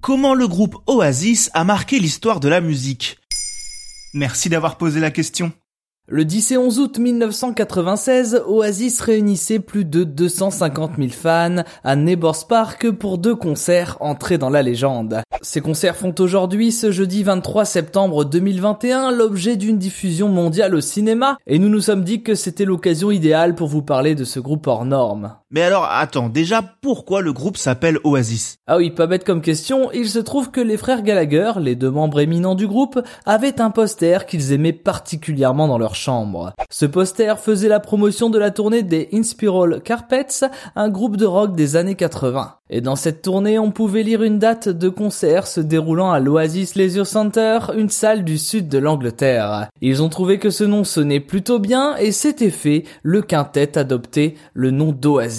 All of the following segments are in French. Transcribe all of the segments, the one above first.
Comment le groupe Oasis a marqué l'histoire de la musique Merci d'avoir posé la question. Le 10 et 11 août 1996, Oasis réunissait plus de 250 000 fans à Neighbors Park pour deux concerts entrés dans la légende. Ces concerts font aujourd'hui, ce jeudi 23 septembre 2021, l'objet d'une diffusion mondiale au cinéma et nous nous sommes dit que c'était l'occasion idéale pour vous parler de ce groupe hors norme. Mais alors, attends, déjà, pourquoi le groupe s'appelle Oasis? Ah oui, pas bête comme question, il se trouve que les frères Gallagher, les deux membres éminents du groupe, avaient un poster qu'ils aimaient particulièrement dans leur chambre. Ce poster faisait la promotion de la tournée des Inspiral Carpets, un groupe de rock des années 80. Et dans cette tournée, on pouvait lire une date de concert se déroulant à l'Oasis Leisure Center, une salle du sud de l'Angleterre. Ils ont trouvé que ce nom sonnait plutôt bien et c'était fait, le quintet adopté le nom d'Oasis.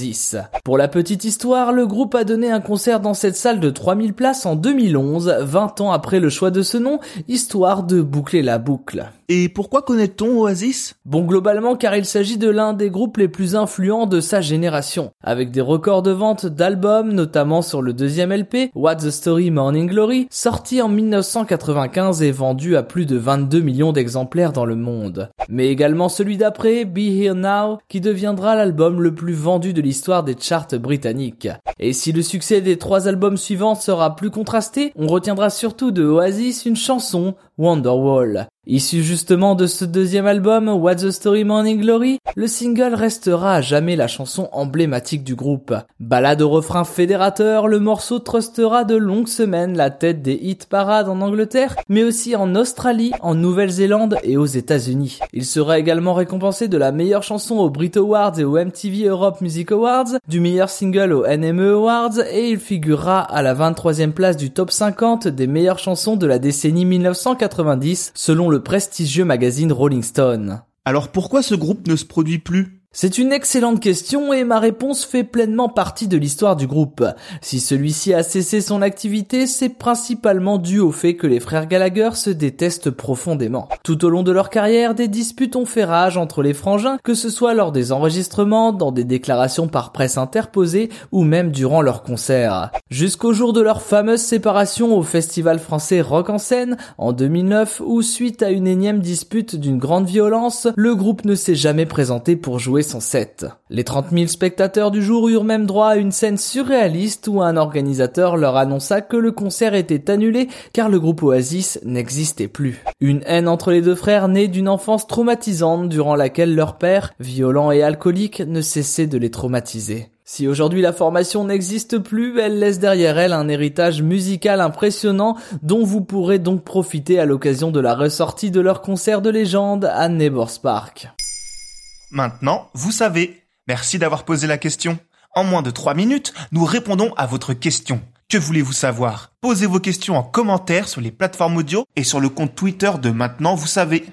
Pour la petite histoire, le groupe a donné un concert dans cette salle de 3000 places en 2011, 20 ans après le choix de ce nom, histoire de boucler la boucle. Et pourquoi connaît-on Oasis? Bon, globalement, car il s'agit de l'un des groupes les plus influents de sa génération, avec des records de vente d'albums, notamment sur le deuxième LP, What's the Story Morning Glory, sorti en 1995 et vendu à plus de 22 millions d'exemplaires dans le monde. Mais également celui d'après, Be Here Now, qui deviendra l'album le plus vendu de l'histoire des charts britanniques. Et si le succès des trois albums suivants sera plus contrasté, on retiendra surtout de Oasis une chanson, Wonderwall. Issu justement de ce deuxième album, What's the Story Morning Glory, le single restera à jamais la chanson emblématique du groupe. Balade au refrain fédérateur, le morceau trustera de longues semaines la tête des hit parades en Angleterre, mais aussi en Australie, en Nouvelle-Zélande et aux États-Unis. Il sera également récompensé de la meilleure chanson aux Brit Awards et aux MTV Europe Music Awards, du meilleur single aux NME Awards et il figurera à la 23e place du top 50 des meilleures chansons de la décennie 1990 selon le prestigieux magazine Rolling Stone. Alors pourquoi ce groupe ne se produit plus? C'est une excellente question et ma réponse fait pleinement partie de l'histoire du groupe. Si celui-ci a cessé son activité, c'est principalement dû au fait que les frères Gallagher se détestent profondément. Tout au long de leur carrière, des disputes ont fait rage entre les frangins, que ce soit lors des enregistrements, dans des déclarations par presse interposées ou même durant leurs concerts. Jusqu'au jour de leur fameuse séparation au festival français Rock en scène en 2009 où suite à une énième dispute d'une grande violence, le groupe ne s'est jamais présenté pour jouer son. Les 30 000 spectateurs du jour eurent même droit à une scène surréaliste où un organisateur leur annonça que le concert était annulé car le groupe Oasis n'existait plus. Une haine entre les deux frères née d'une enfance traumatisante durant laquelle leur père, violent et alcoolique, ne cessait de les traumatiser. Si aujourd'hui la formation n'existe plus, elle laisse derrière elle un héritage musical impressionnant dont vous pourrez donc profiter à l'occasion de la ressortie de leur concert de légende à Neighbors Park. Maintenant, vous savez. Merci d'avoir posé la question. En moins de 3 minutes, nous répondons à votre question. Que voulez-vous savoir? Posez vos questions en commentaire sur les plateformes audio et sur le compte Twitter de Maintenant, vous savez.